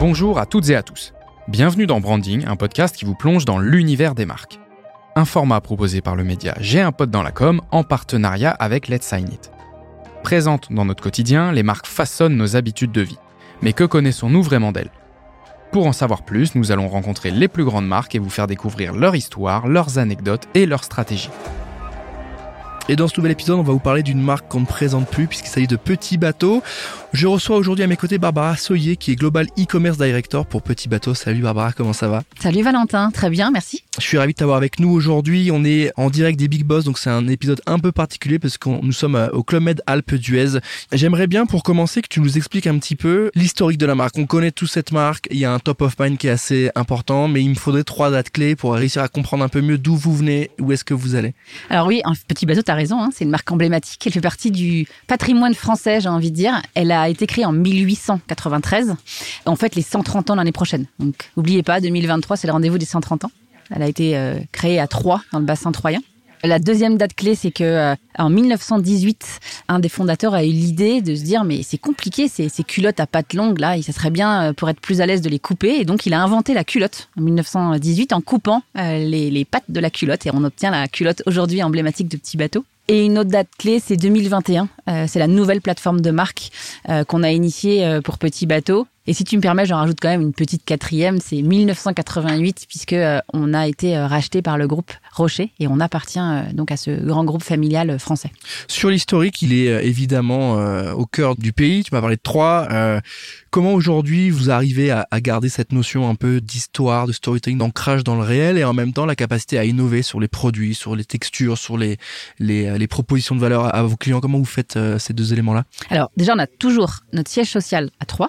Bonjour à toutes et à tous. Bienvenue dans Branding, un podcast qui vous plonge dans l'univers des marques. Un format proposé par le média J'ai un pote dans la com en partenariat avec Let's Sign It. Présentes dans notre quotidien, les marques façonnent nos habitudes de vie. Mais que connaissons-nous vraiment d'elles? Pour en savoir plus, nous allons rencontrer les plus grandes marques et vous faire découvrir leur histoire, leurs anecdotes et leurs stratégies. Et dans ce nouvel épisode, on va vous parler d'une marque qu'on ne présente plus puisqu'il s'agit de Petit Bateau. Je reçois aujourd'hui à mes côtés Barbara Soyer qui est Global E-Commerce Director pour Petit Bateau. Salut Barbara, comment ça va? Salut Valentin, très bien, merci. Je suis ravi de t'avoir avec nous aujourd'hui. On est en direct des Big Boss, donc c'est un épisode un peu particulier parce que nous sommes au Club Med Alpes d'Huez. J'aimerais bien pour commencer que tu nous expliques un petit peu l'historique de la marque. On connaît tous cette marque, il y a un top of mind qui est assez important, mais il me faudrait trois dates clés pour réussir à comprendre un peu mieux d'où vous venez, où est-ce que vous allez. Alors oui, un petit bateau, t'as raison, hein, c'est une marque emblématique. Elle fait partie du patrimoine français, j'ai envie de dire. Elle a été créée en 1893. En fait, les 130 ans l'année prochaine. Donc, n'oubliez pas, 2023, c'est le rendez-vous des 130 ans. Elle a été euh, créée à Troyes, dans le bassin troyen. La deuxième date clé, c'est que euh, en 1918, un des fondateurs a eu l'idée de se dire mais c'est compliqué ces, ces, culottes à pattes longues là, et ça serait bien euh, pour être plus à l'aise de les couper. Et donc il a inventé la culotte en 1918 en coupant les, les pattes de la culotte et on obtient la culotte aujourd'hui emblématique de Petit Bateau. Et une autre date clé, c'est 2021. Euh, c'est la nouvelle plateforme de marque euh, qu'on a initiée euh, pour Petit Bateau. Et si tu me permets, j'en rajoute quand même une petite quatrième, c'est 1988, puisque on a été racheté par le groupe Rocher et on appartient donc à ce grand groupe familial français. Sur l'historique, il est évidemment au cœur du pays. Tu m'as parlé de Troyes. comment aujourd'hui vous arrivez à, garder cette notion un peu d'histoire, de storytelling, d'ancrage dans le réel et en même temps la capacité à innover sur les produits, sur les textures, sur les propositions de valeur à vos clients? Comment vous faites ces deux éléments-là Alors déjà, on a toujours notre siège social à Troyes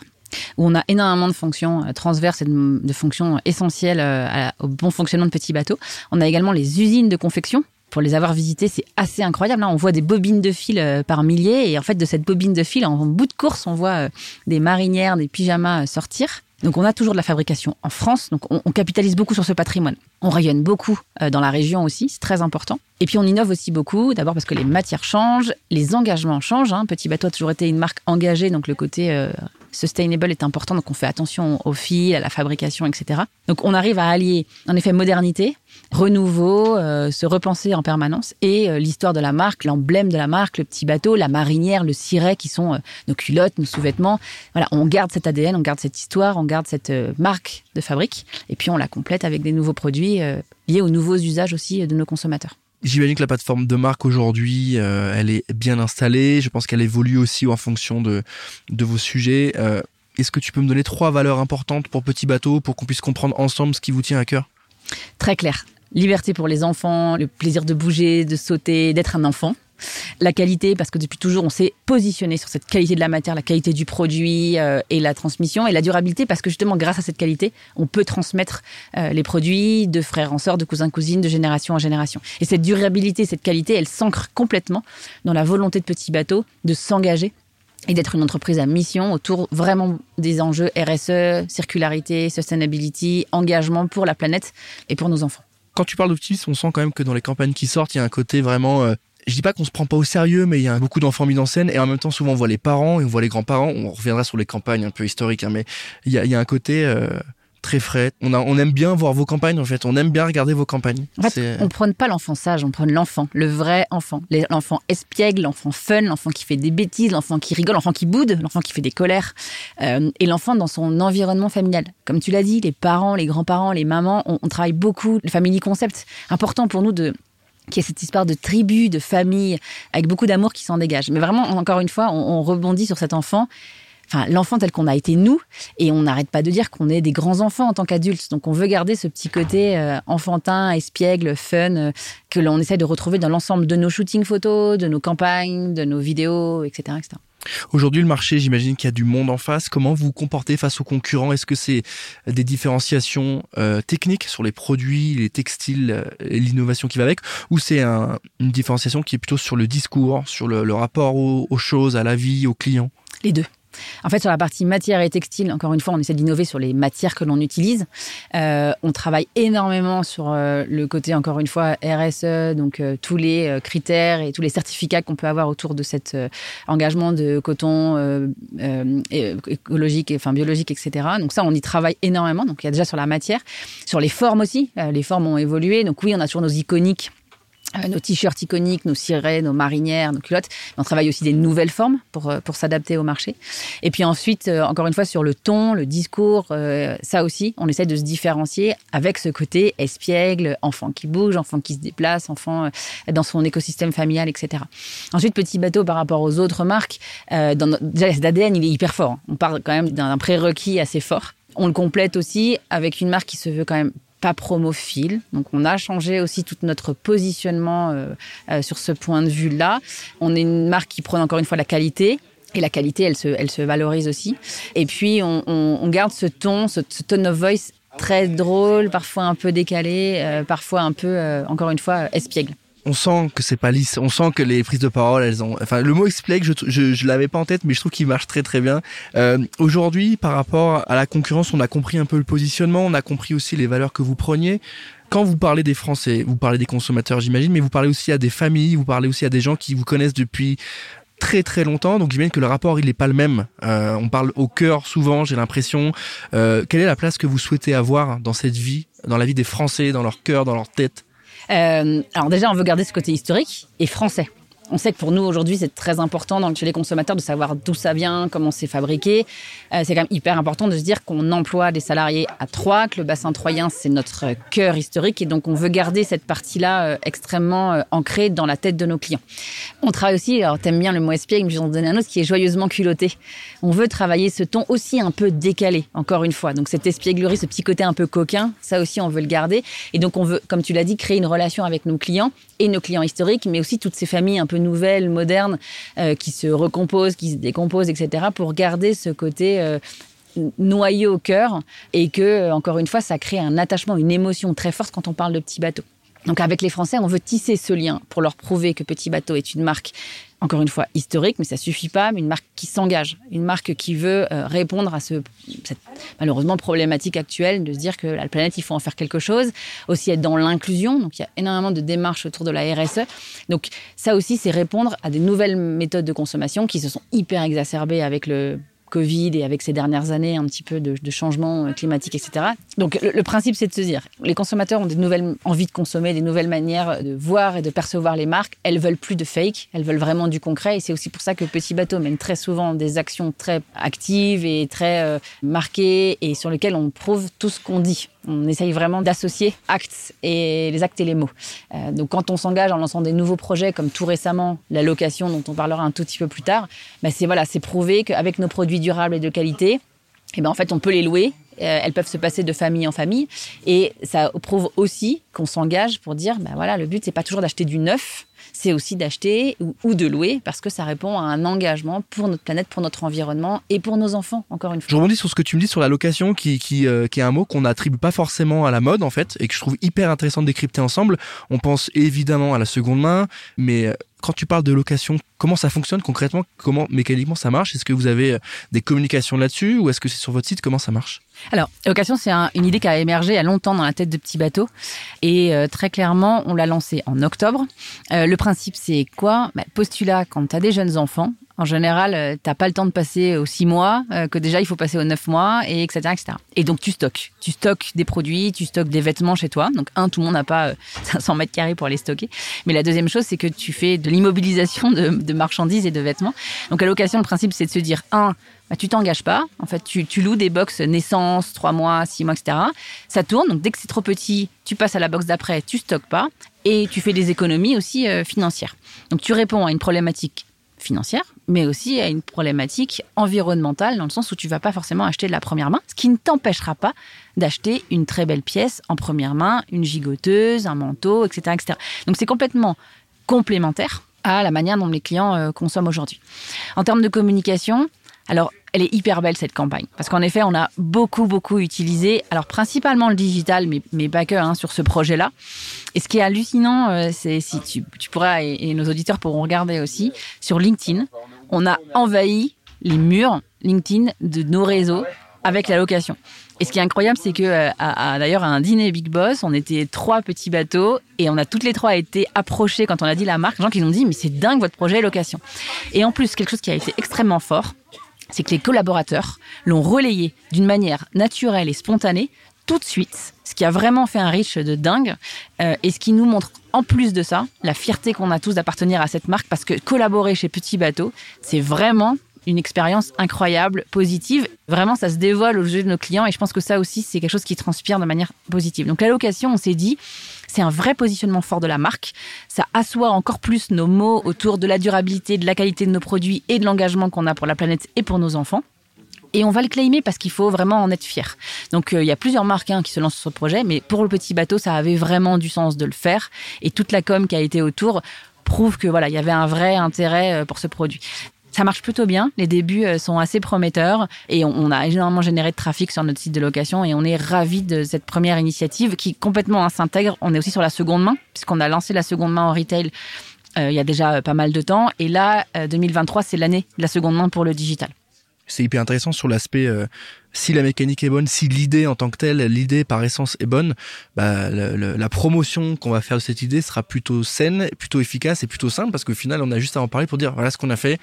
où on a énormément de fonctions euh, transverses et de, fonctions essentielles euh, au bon fonctionnement de petits bateaux. On a également les usines de confection. Pour les avoir visitées, c'est assez incroyable. Hein. On voit des bobines de fil euh, par milliers et en fait, de cette bobine de fil, en bout de course, on voit des marinières, des pyjamas sortir. Donc on a toujours de la fabrication en France, donc on, capitalise beaucoup sur ce patrimoine. On rayonne beaucoup dans la région aussi, c'est très important. Et puis on innove aussi beaucoup, d'abord parce que les matières changent, les engagements changent. Hein. Petit Bateau a toujours été une marque engagée, donc le côté sustainable est important, donc on fait attention au fil, à la fabrication, etc. Donc on arrive à allier en effet modernité, renouveau, euh, se repenser en permanence et euh, l'histoire de la marque, l'emblème de la marque, le petit bateau, la marinière, le ciré qui sont euh, nos culottes, nos sous-vêtements. Voilà, on garde cet ADN, on garde cette histoire, on garde cette marque de fabrique et puis on la complète avec des nouveaux produits liés aux nouveaux usages aussi de nos consommateurs. J'imagine que la plateforme de marque aujourd'hui, euh, elle est bien installée. Je pense qu'elle évolue aussi en fonction de, de vos sujets. Euh, est-ce que tu peux me donner trois valeurs importantes pour Petit Bateau pour qu'on puisse comprendre ensemble ce qui vous tient à cœur? Très clair. Liberté pour les enfants, le plaisir de bouger, de sauter, d'être un enfant. La qualité, parce que depuis toujours, on s'est positionné sur cette qualité de la matière, la qualité du produit euh, et la transmission. Et la durabilité, parce que justement, grâce à cette qualité, on peut transmettre euh, les produits de frères en sœurs, de cousins cousines, de génération en génération. Et cette durabilité, cette qualité, elle s'ancre complètement dans la volonté de Petit Bateau de s'engager et d'être une entreprise à mission autour vraiment des enjeux RSE, circularité, sustainability, engagement pour la planète et pour nos enfants. Quand tu parles d'optimisme, on sent quand même que dans les campagnes qui sortent, il y a un côté vraiment euh, je dis pas qu'on se prend pas au sérieux, mais il y a beaucoup d'enfants mis en scène et en même temps souvent on voit les parents et on voit les grands-parents. On reviendra sur les campagnes un peu historiques, hein, mais il y a, y a, un côté euh, très frais. On, a, on aime bien voir vos campagnes en fait. On aime bien regarder vos campagnes. En fait, on prône pas l'enfant sage, on prône l'enfant, le vrai enfant, l'enfant espiègle, l'enfant fun, l'enfant qui fait des bêtises, l'enfant qui rigole, l'enfant qui boude, l'enfant qui fait des colères, euh, et l'enfant dans son environnement familial. Comme tu l'as dit, les parents, les grands-parents, les mamans, on, on travaille beaucoup le family concept. Important pour nous de qui est cette histoire de tribu, de famille, avec beaucoup d'amour qui s'en dégage. Mais vraiment, encore une fois, on, rebondit sur cet enfant enfin l'enfant tel qu'on a été nous et on n'arrête pas de dire qu'on est des grands enfants en tant qu'adultes donc on veut garder ce petit côté euh, enfantin espiègle fun euh, que l'on essaie de retrouver dans l'ensemble de nos shootings photos de nos campagnes de nos vidéos etc etc Aujourd'hui, le marché, j'imagine qu'il y a du monde en face. Comment vous vous comportez face aux concurrents? Est-ce que c'est des différenciations euh, techniques sur les produits, les textiles, euh, et l'innovation qui va avec, ou c'est un, une différenciation qui est plutôt sur le discours, sur le, rapport aux, aux, choses, à la vie, aux clients? Les deux. En fait, sur la partie matière et textile, encore une fois, on essaie d'innover sur les matières que l'on utilise. Euh, on travaille énormément sur euh, le côté, encore une fois, RSE, donc euh, tous les euh, critères et tous les certificats qu'on peut avoir autour de cet euh, engagement de coton euh, écologique, et, enfin biologique, etc. Donc ça, on y travaille énormément. Donc il y a déjà sur la matière, sur les formes aussi. Les formes ont évolué. Donc oui, on a toujours nos iconiques. Euh, nos t-shirts iconiques, nos cirés, nos marinières, nos culottes. On travaille aussi des nouvelles formes pour, euh, pour s'adapter au marché. Et puis ensuite, euh, encore une fois, sur le ton, le discours, ça aussi, on essaie de se différencier avec ce côté espiègle, enfant qui bouge, enfant qui se déplace, enfant dans son écosystème familial, etc. Ensuite, petit bateau par rapport aux autres marques, dans notre- déjà il est hyper fort. On parle quand même d'un prérequis assez fort. On le complète aussi avec une marque qui se veut quand même pas promophile. Donc on a changé aussi tout notre positionnement euh, euh, sur ce point de vue-là. On est une marque qui prône encore une fois la qualité. Et la qualité, elle se, elle se valorise aussi. Et puis, on, on- on garde ce ton, ce, tone of voice très drôle, parfois un peu décalé, euh, parfois un peu, euh, encore une fois, espiègle. On sent que c'est pas lisse, on sent que les prises de parole, elles ont. Enfin, le mot explique, je, je, je l'avais pas en tête, mais je trouve qu'il marche très très bien. Euh, Aujourd'hui, par rapport à la concurrence, on a compris un peu le positionnement, on a compris aussi les valeurs que vous preniez. Quand vous parlez des Français, vous parlez des consommateurs, j'imagine, mais vous parlez aussi à des familles, vous parlez aussi à des gens qui vous connaissent depuis très très longtemps, donc j'imagine que le rapport il n'est pas le même. Euh, on parle au cœur souvent, j'ai l'impression. Euh, quelle est la place que vous souhaitez avoir dans cette vie, dans la vie des Français, dans leur cœur, dans leur tête? Alors déjà, on veut garder ce côté historique et français. On sait que pour nous aujourd'hui, c'est très important dans, chez les consommateurs de savoir d'où ça vient, comment c'est fabriqué. Euh, c'est quand même hyper important de se dire qu'on emploie des salariés à Troyes, que le bassin troyen c'est notre cœur historique et donc on veut garder cette partie-là euh, extrêmement euh, ancrée dans la tête de nos clients. On travaille aussi, alors t'aimes bien le mot espiègle, mais je vais en donner un autre qui est joyeusement culotté. On veut travailler ce ton aussi un peu décalé, encore une fois. Donc cette espièglerie, ce petit côté un peu coquin, ça aussi on veut le garder. Et donc on veut, comme tu l'as dit, créer une relation avec nos clients et nos clients historiques, mais aussi toutes ces familles un peu nouvelles, modernes, euh, qui se recomposent, qui se décomposent, etc., pour garder ce côté euh, noyé au cœur et que, euh, encore une fois, ça crée un attachement, une émotion très forte quand on parle de petits bateaux. Donc avec les Français, on veut tisser ce lien pour leur prouver que Petit Bateau est une marque, encore une fois, historique, mais ça suffit pas, mais une marque qui s'engage, une marque qui veut euh, répondre à ce, cette malheureusement problématique actuelle de se dire que la planète, il faut en faire quelque chose, aussi être dans l'inclusion, donc il y a énormément de démarches autour de la RSE. Donc ça aussi, c'est répondre à des nouvelles méthodes de consommation qui se sont hyper exacerbées avec le Covid et avec ces dernières années un petit peu de, de changement climatique, etc. Donc le, le principe, c'est de se dire, les consommateurs ont des nouvelles envies de consommer, des nouvelles manières de voir et de percevoir les marques. Elles veulent plus de fake, elles veulent vraiment du concret. Et c'est aussi pour ça que Petit Bateau mène très souvent des actions très actives et très euh, marquées et sur lesquelles on prouve tout ce qu'on dit. On essaye vraiment d'associer actes et les actes et les mots. Euh, donc quand on s'engage en lançant des nouveaux projets, comme tout récemment la location dont on parlera un tout petit peu plus tard, bah c'est voilà, c'est prouvé qu'avec nos produits durables et de qualité, eh ben en fait on peut les louer. Euh, elles peuvent se passer de famille en famille et ça prouve aussi qu'on s'engage pour dire ben voilà le but c'est pas toujours d'acheter du neuf c'est aussi d'acheter ou, ou de louer parce que ça répond à un engagement pour notre planète, pour notre environnement et pour nos enfants, encore une fois. Je rebondis sur ce que tu me dis sur la location, qui, qui, euh, qui est un mot qu'on n'attribue pas forcément à la mode, en fait, et que je trouve hyper intéressant de décrypter ensemble. On pense évidemment à la seconde main, mais euh, quand tu parles de location, comment ça fonctionne concrètement? Comment mécaniquement ça marche? Est-ce que vous avez euh, des communications là-dessus ou est-ce que c'est sur votre site? Comment ça marche? Alors, location, c'est un, une idée qui a émergé il y a longtemps dans la tête de Petit Bateau. Et euh, très clairement, on l'a lancé en octobre. Euh, le principe, c'est quoi? Bah, Postulat, quand tu as des jeunes enfants, en général, euh, t'as pas le temps de passer aux six mois, euh, que déjà il faut passer aux neuf mois, et etc., etc. Et donc tu stockes. Tu stockes des produits, tu stockes des vêtements chez toi. Donc un, tout le monde n'a pas euh, 500 mètres carrés pour les stocker. Mais la deuxième chose, c'est que tu fais de l'immobilisation de, marchandises et de vêtements. Donc à location, le principe, c'est de se dire, un, bah, tu t'engages pas. En fait, tu, tu loues des box naissance, trois mois, six mois, etc. Ça tourne. Donc, dès que c'est trop petit, tu passes à la box d'après, tu stockes pas. Et tu fais des économies aussi euh, financières. Donc, tu réponds à une problématique financière, mais aussi à une problématique environnementale, dans le sens où tu vas pas forcément acheter de la première main, ce qui ne t'empêchera pas d'acheter une très belle pièce en première main, une gigoteuse, un manteau, etc. etc. Donc, c'est complètement complémentaire à la manière dont les clients euh, consomment aujourd'hui. En termes de communication, alors, elle est hyper belle cette campagne parce qu'en effet, on a beaucoup beaucoup utilisé, alors principalement le digital, mais, pas que hein, sur ce projet-là. Et ce qui est hallucinant, euh, c'est si tu, tu pourras et, nos auditeurs pourront regarder aussi sur LinkedIn, on a envahi les murs LinkedIn de nos réseaux avec la location. Et ce qui est incroyable, c'est que euh, d'ailleurs à un dîner Big Boss, on était trois petits bateaux et on a toutes les trois été approchés quand on a dit la marque, gens qui nous ont dit mais c'est dingue votre projet location. Et en plus quelque chose qui a été extrêmement fort, c'est que les collaborateurs l'ont relayé d'une manière naturelle et spontanée tout de suite, ce qui a vraiment fait un riche de dingue euh, et ce qui nous montre en plus de ça la fierté qu'on a tous d'appartenir à cette marque parce que collaborer chez Petit Bateau, c'est vraiment une expérience incroyable, positive. Vraiment, ça se dévoile aux yeux de nos clients et je pense que ça aussi, c'est quelque chose qui transpire de manière positive. Donc la location, on s'est dit, c'est un vrai positionnement fort de la marque. Ça assoit encore plus nos mots autour de la durabilité, de la qualité de nos produits et de l'engagement qu'on a pour la planète et pour nos enfants. Et on va le claimer parce qu'il faut vraiment en être fier. Donc euh, il y a plusieurs marques hein, qui se lancent sur ce projet, mais pour le petit bateau, ça avait vraiment du sens de le faire. Et toute la com qui a été autour prouve que voilà, il y avait un vrai intérêt euh, pour ce produit. Ça marche plutôt bien. Les débuts euh, sont assez prometteurs et on a énormément généré de trafic sur notre site de location et on est ravis de cette première initiative qui complètement s'intègre. On est aussi sur la seconde main puisqu'on a lancé la seconde main en retail euh, il y a déjà pas mal de temps et là 2023 euh, c'est l'année de la seconde main pour le digital. C'est hyper intéressant sur l'aspect si la mécanique est bonne, si l'idée en tant que telle, l'idée par essence est bonne, bah, la promotion qu'on va faire de cette idée sera plutôt saine, plutôt efficace et plutôt simple parce qu'au final, on a juste à en parler pour dire voilà ce qu'on a fait,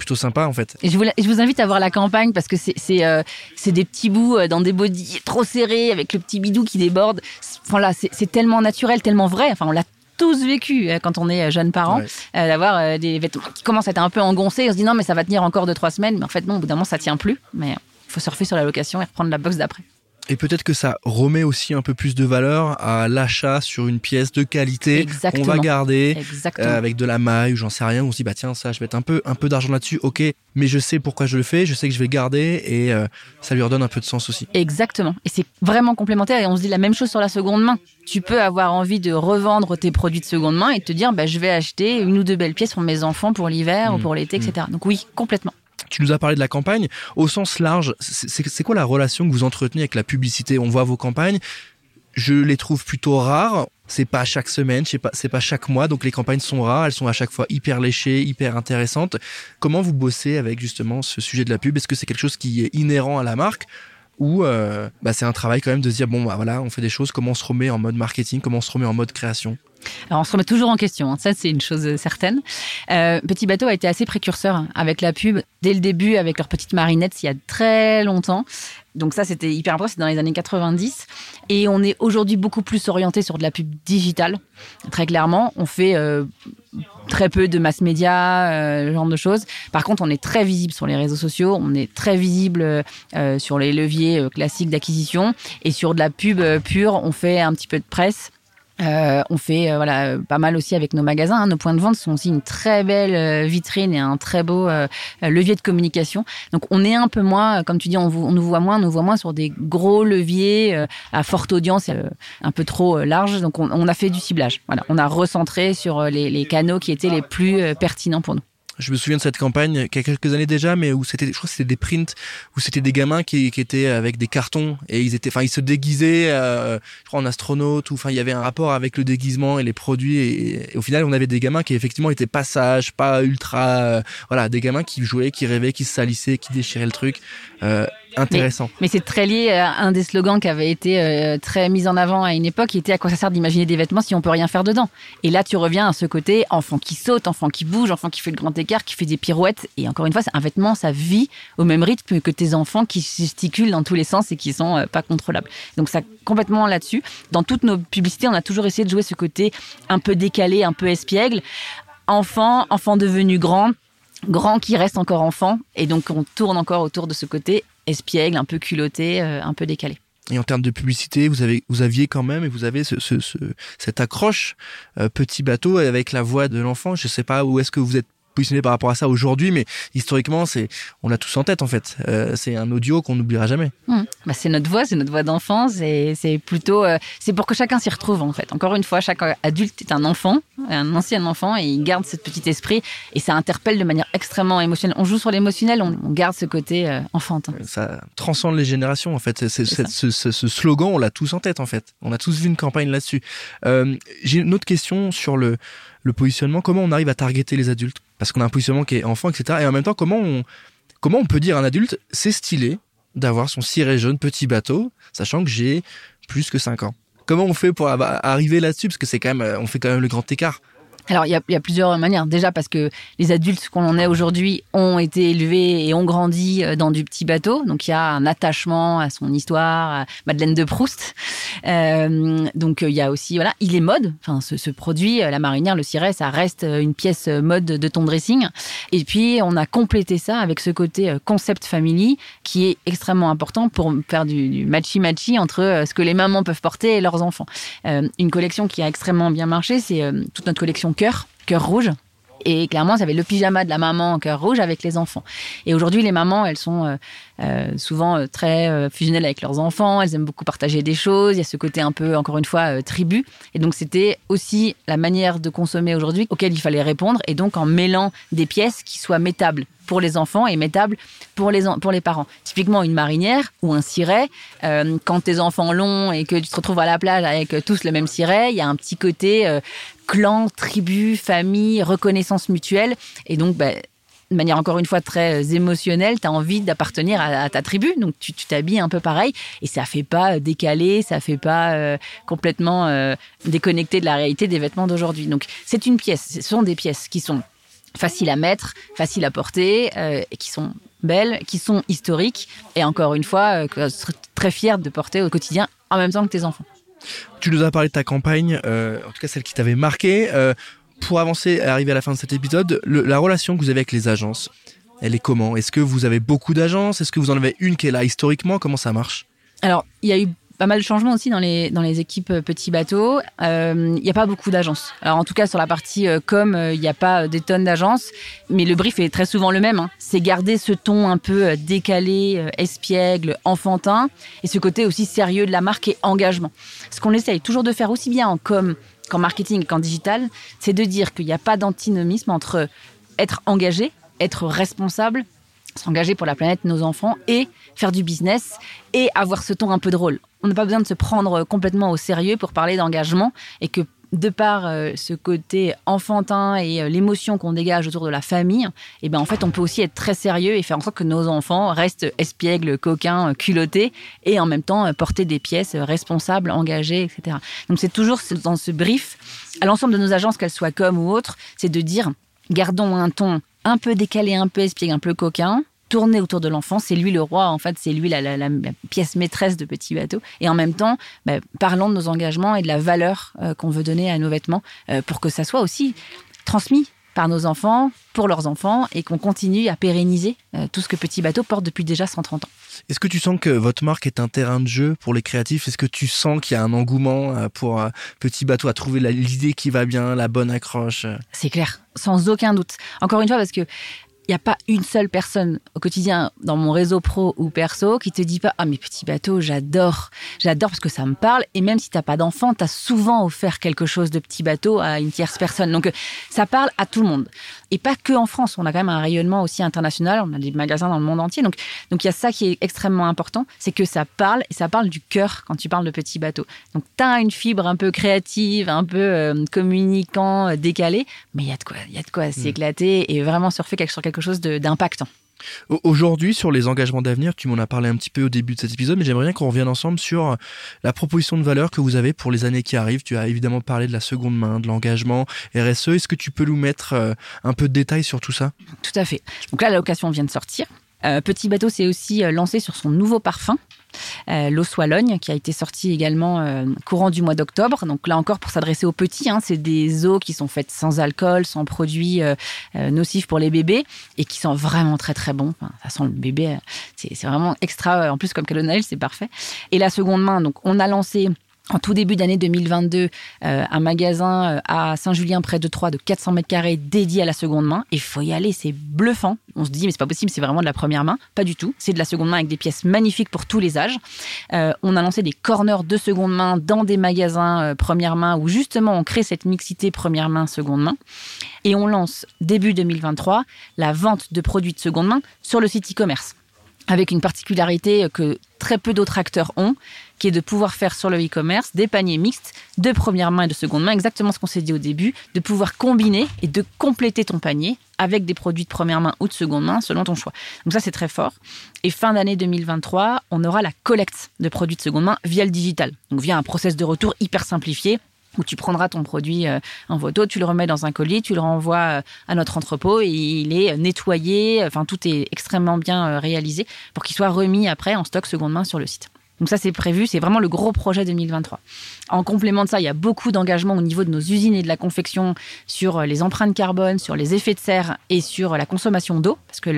plutôt sympa en fait. Et je, vous, je vous invite à voir la campagne parce que c'est euh, des petits bouts euh, dans des bodys trop serrés avec le petit bidou qui déborde. Enfin c'est tellement naturel, tellement vrai. Enfin, on l'a tous vécu euh, quand on est jeunes parents, d'avoir des vêtements qui commencent à être un peu engoncés. On se dit non, mais ça va tenir encore deux trois semaines. Mais en fait, non, au bout d'un moment, ça tient plus. Mais il faut surfer sur la location et reprendre la box d'après. Et peut-être que ça remet aussi un peu plus de valeur à l'achat sur une pièce de qualité qu'on va garder euh, avec de la maille ou j'en sais rien. On se dit bah tiens ça je vais mettre un peu un peu d'argent là-dessus. Ok, mais je sais pourquoi je le fais. Je sais que je vais garder et euh, ça lui redonne un peu de sens aussi. Exactement. Et c'est vraiment complémentaire. Et on se dit la même chose sur la seconde main. Tu peux avoir envie de revendre tes produits de seconde main et te dire bah je vais acheter une ou deux belles pièces pour mes enfants pour l'hiver ou mmh. pour l'été, etc. Mmh. Donc oui, complètement. Tu nous as parlé de la campagne. Au sens large, c'est quoi la relation que vous entretenez avec la publicité? On voit vos campagnes. Je les trouve plutôt rares. C'est pas chaque semaine, c'est pas, pas chaque mois. Donc les campagnes sont rares. Elles sont à chaque fois hyper léchées, hyper intéressantes. Comment vous bossez avec justement ce sujet de la pub? Est-ce que c'est quelque chose qui est inhérent à la marque? Ou euh, bah, c'est un travail quand même de dire bon bah voilà on fait des choses comment on se remet en mode marketing comment on se remet en mode création alors on se remet toujours en question, hein. ça c'est une chose certaine. Euh, Petit Bateau a été assez précurseur avec la pub dès le début avec leur petite marinette il y a très longtemps. Donc ça c'était hyper important, c'est dans les années 90 et on est aujourd'hui beaucoup plus orienté sur de la pub digitale. Très clairement, on fait euh, très peu de mass média, euh, genre de choses. Par contre, on est très visible sur les réseaux sociaux, on est très visible sur les leviers classiques d'acquisition et sur de la pub pure, on fait un petit peu de presse euh, on fait euh, voilà pas mal aussi avec nos magasins. Hein. Nos points de vente sont aussi une très belle euh, vitrine et un très beau levier de communication. Donc on est un peu moins, comme tu dis, on, nous voit moins, on nous voit moins sur des gros leviers à forte audience, un peu trop large. Donc on, a fait du ciblage. Voilà, on a recentré sur les canaux qui étaient les plus pertinents pour nous. Je me souviens de cette campagne qui a quelques années déjà, mais où c'était, je crois c'était des prints, où c'était des gamins qui, qui, étaient avec des cartons et ils étaient, enfin, ils se déguisaient, euh, je crois en astronaute ou enfin, il y avait un rapport avec le déguisement et les produits et, au final, on avait des gamins qui effectivement étaient pas sages, pas ultra, euh, voilà, des gamins qui jouaient, qui rêvaient, qui se salissaient, qui déchiraient le truc. Euh, intéressant. Mais, c'est très lié à un des slogans qui avait été euh, très mis en avant à une époque, qui était à quoi ça sert d'imaginer des vêtements si on peut rien faire dedans. Et là, tu reviens à ce côté enfant qui saute, enfant qui bouge, enfant qui fait le grand écart, qui fait des pirouettes. Et encore une fois, un vêtement, ça vit au même rythme que tes enfants qui gesticulent dans tous les sens et qui sont euh, pas contrôlables. Donc ça complètement là-dessus. Dans toutes nos publicités, on a toujours essayé de jouer ce côté un peu décalé, un peu espiègle. Enfant, enfant devenu grand, grand qui reste encore enfant. Et donc, on tourne encore autour de ce côté espiègle, un peu culotté, euh, un peu décalé. Et en termes de publicité, vous avez, vous aviez quand même, et vous avez ce, cette accroche euh, petit bateau avec la voix de l'enfant. Je ne sais pas où est-ce que vous êtes positionné par rapport à ça aujourd'hui, mais historiquement, c'est, on l'a tous en tête en fait. Euh, c'est un audio qu'on n'oubliera jamais. Mmh. Bah, c'est notre voix, c'est notre voix d'enfance, et c'est plutôt, euh, c'est pour que chacun s'y retrouve en fait. Encore une fois, chaque adulte est un enfant, un ancien enfant, et il garde ce petit esprit, et ça interpelle de manière extrêmement émotionnelle. On joue sur l'émotionnel, on, garde ce côté euh, enfantin. Ça transcende les générations en fait. C'est, ce, ce, slogan, on l'a tous en tête en fait. On a tous vu une campagne là-dessus. J'ai une autre question sur le le positionnement, comment on arrive à targeter les adultes? Parce qu'on a un positionnement qui est enfant, etc. Et en même temps, comment on, Comment on peut dire à un adulte, c'est stylé d'avoir son ciré jaune petit bateau, sachant que j'ai plus que 5 ans Comment on fait pour arriver là-dessus? Parce que c'est quand même, euh, on fait quand même le grand écart. Alors, il y, a, plusieurs manières. Déjà parce que les adultes qu'on en est aujourd'hui ont été élevés et ont grandi euh, dans du petit bateau. Donc, il y a un attachement à son histoire, à Madeleine de Proust. Euh, donc, il y a aussi, voilà, il est mode. Enfin, ce, produit, euh, la marinière, le ciré, ça reste une pièce mode de ton dressing. Et puis, on a complété ça avec ce côté concept family qui est extrêmement important pour faire du, du matchy-matchy entre ce que les mamans peuvent porter et leurs enfants. une collection qui a extrêmement bien marché, c'est toute notre collection cœur, cœur rouge. Et clairement, ça avait le pyjama de la maman en cœur rouge avec les enfants. Et aujourd'hui, les mamans, elles sont euh, euh, souvent euh, très fusionnelles avec leurs enfants. Elles aiment beaucoup partager des choses. Il y a ce côté un peu, encore une fois, tribu. Et donc, c'était aussi la manière de consommer aujourd'hui auquel il fallait répondre. Et donc, en mêlant des pièces qui soient métables pour les enfants et métables pour les, pour les parents. Typiquement, une marinière ou un ciré, quand tes enfants l'ont et que tu te retrouves à la plage avec tous le même ciré, il y a un petit côté clan, tribu, famille, reconnaissance mutuelle. Et donc, bah, de manière encore une fois très euh, émotionnelle, tu as envie d'appartenir à, ta tribu, donc tu t'habilles un peu pareil, et ça fait pas euh, décalé, ça fait pas euh, complètement déconnecté de la réalité des vêtements d'aujourd'hui. Donc c'est une pièce, ce sont des pièces qui sont faciles à mettre, faciles à porter, et qui sont belles, qui sont historiques, et encore une fois, très fière de porter au quotidien en même temps que tes enfants. Tu nous as parlé de ta campagne, euh, en tout cas celle qui t'avait marqué. Euh, pour avancer et arriver à la fin de cet épisode, la relation que vous avez avec les agences, elle est comment? Est-ce que vous avez beaucoup d'agences? Est-ce que vous en avez une qui est là historiquement? Comment ça marche? Alors, il y a eu pas mal de changements aussi dans les, dans les équipes euh, petits bateaux. Il euh, n'y a pas beaucoup d'agences. Alors en tout cas sur la partie euh, com, il n'y a pas des tonnes d'agences, mais le brief est très souvent le même. Hein. C'est garder ce ton un peu décalé, espiègle, enfantin, et ce côté aussi sérieux de la marque et engagement. Ce qu'on essaye toujours de faire aussi bien en com qu'en marketing qu'en digital, c'est de dire qu'il n'y a pas d'antinomisme entre être engagé, être responsable s'engager pour la planète, nos enfants, et faire du business, et avoir ce ton un peu drôle. On n'a pas besoin de se prendre complètement au sérieux pour parler d'engagement, et que de par euh, ce côté enfantin et euh, l'émotion qu'on dégage autour de la famille, et eh ben en fait on peut aussi être très sérieux et faire en sorte que nos enfants restent espiègles, coquins, culottés et en même temps euh, porter des pièces responsables, engagées, etc. Donc c'est toujours dans ce brief à l'ensemble de nos agences, qu'elles soient comme ou autres, c'est de dire gardons un ton un peu décalé, un peu espiègle, un peu coquin, tourner autour de l'enfant. C'est lui le roi, en fait, c'est lui la, pièce maîtresse de Petit Bateau. Et en même temps, bah, parlons de nos engagements et de la valeur euh, qu'on veut donner à nos vêtements euh, pour que ça soit aussi transmis par nos enfants, pour leurs enfants, et qu'on continue à pérenniser euh, tout ce que Petit Bateau porte depuis déjà 130 ans. Est-ce que tu sens que votre marque est un terrain de jeu pour les créatifs? Est-ce que tu sens qu'il y a un engouement pour Petit Bateau à trouver l'idée qui va bien, la bonne accroche? C'est clair, sans aucun doute. Encore une fois, parce que n'y a pas une seule personne au quotidien dans mon réseau pro ou perso qui te dit pas ah mes petits bateaux j'adore. J'adore parce que ça me parle. Et même si tu n'as pas d'enfant tu as souvent offert quelque chose de petit bateau à une tierce personne. Donc ça parle à tout le monde et pas que en France. On a quand même un rayonnement aussi international. On a des magasins dans le monde entier. Donc donc il y a ça qui est extrêmement important. C'est que ça parle et ça parle du cœur quand tu parles de petits bateaux. Donc tu as une fibre un peu créative un peu euh, communicant euh, décalé mais il y a de quoi il y a de quoi mmh. s'éclater et vraiment surfer sur quelque chose d'impactant. Aujourd'hui, sur les engagements d'avenir, tu m'en as parlé un petit peu au début de cet épisode, mais j'aimerais bien qu'on revienne ensemble sur la proposition de valeur que vous avez pour les années qui arrivent. Tu as évidemment parlé de la seconde main, de l'engagement RSE. Est-ce que tu peux nous mettre euh, un peu de détails sur tout ça? Tout à fait. Donc là, la location vient de sortir. Euh, Petit Bateau s'est aussi euh, lancé sur son nouveau parfum euh, l'eau Soilogne, qui a été sortie également euh, courant du mois d'octobre. Donc là encore, pour s'adresser aux petits, hein, c'est des eaux qui sont faites sans alcool, sans produits euh, nocifs pour les bébés et qui sont vraiment très très bons. ça sent le bébé, c'est vraiment extra. En plus, comme cadeau c'est parfait. Et la seconde main, donc on a lancé en tout début d'année 2022, euh, un magasin euh, à Saint-Julien près de Troyes de 400 mètres carrés dédié à la seconde main. Il faut y aller, c'est bluffant. On se dit mais c'est pas possible, c'est vraiment de la première main. Pas du tout. C'est de la seconde main avec des pièces magnifiques pour tous les âges. Euh, on a lancé des corners de seconde main dans des magasins première main où justement on crée cette mixité première main seconde main. Et on lance début 2023 la vente de produits de seconde main sur le site e-commerce avec une particularité que très peu d'autres acteurs ont, qui est de pouvoir faire sur le e-commerce des paniers mixtes de première main et de seconde main, exactement ce qu'on s'est dit au début, de pouvoir combiner et de compléter ton panier avec des produits de première main ou de seconde main selon ton choix. Donc ça, c'est très fort. Et fin d'année 2023, on aura la collecte de produits de seconde main via le digital. Donc via un process de retour hyper simplifié où tu prendras ton produit euh, en photo, tu le remets dans un colis, tu le renvoies euh, à notre entrepôt et il est nettoyé, enfin tout est extrêmement bien euh, réalisé pour qu'il soit remis après en stock seconde main sur le site. Donc ça c'est prévu, c'est vraiment le gros projet 2023. En complément de ça, il y a beaucoup d'engagement au niveau de nos usines et de la confection sur les empreintes carbone, sur les effets de serre et sur la consommation d'eau, parce que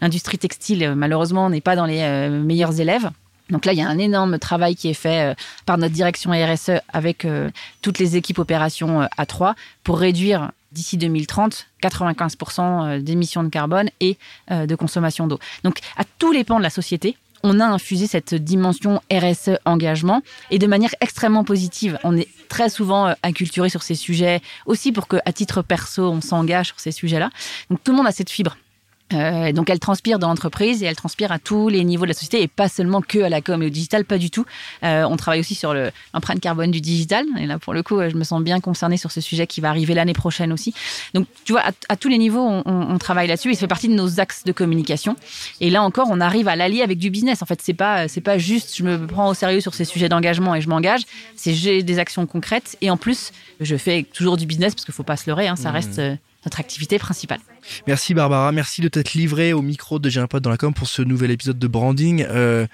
l'industrie textile malheureusement n'est pas dans les meilleurs élèves. Donc là, il y a un énorme travail qui est fait euh, par notre direction RSE avec euh, toutes les équipes opérations euh, A3 pour réduire d'ici 2030 95% d'émissions de carbone et de consommation d'eau. Donc à tous les pans de la société, on a infusé cette dimension RSE engagement et de manière extrêmement positive. On est très souvent acculturé sur ces sujets aussi pour que à titre perso on s'engage sur ces sujets-là. Donc tout le monde a cette fibre euh, donc elle transpire dans l'entreprise et elle transpire à tous les niveaux de la société et pas seulement que à la com et au digital, pas du tout. Euh, on travaille aussi sur l'empreinte carbone du digital et là pour le coup je me sens bien concernée sur ce sujet qui va arriver l'année prochaine aussi. Donc tu vois à, tous les niveaux on, on travaille là-dessus et ça fait partie de nos axes de communication et là encore on arrive à l'allier avec du business. En fait c'est pas c'est pas juste je me prends au sérieux sur ces sujets d'engagement et je m'engage, c'est j'ai des actions concrètes et en plus je fais toujours du business parce qu'il faut pas se leurrer, hein, ça mmh. reste euh, notre activité principale. Merci Barbara, merci de t'être livrée au micro de J'ai un pote dans la com pour ce nouvel épisode de branding. Euh,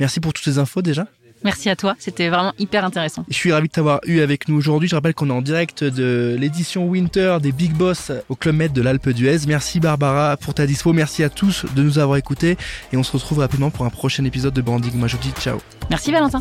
merci pour toutes ces infos déjà. Merci à toi, c'était vraiment hyper intéressant. Je suis ravi de t'avoir eu avec nous aujourd'hui. Je rappelle qu'on est en direct de l'édition Winter des Big Boss au Club Med de l'Alpe d'Huez. Merci Barbara pour ta dispo. Merci à tous de nous avoir écoutés et on se retrouve rapidement pour un prochain épisode de Branding. Moi je vous dis ciao. Merci Valentin.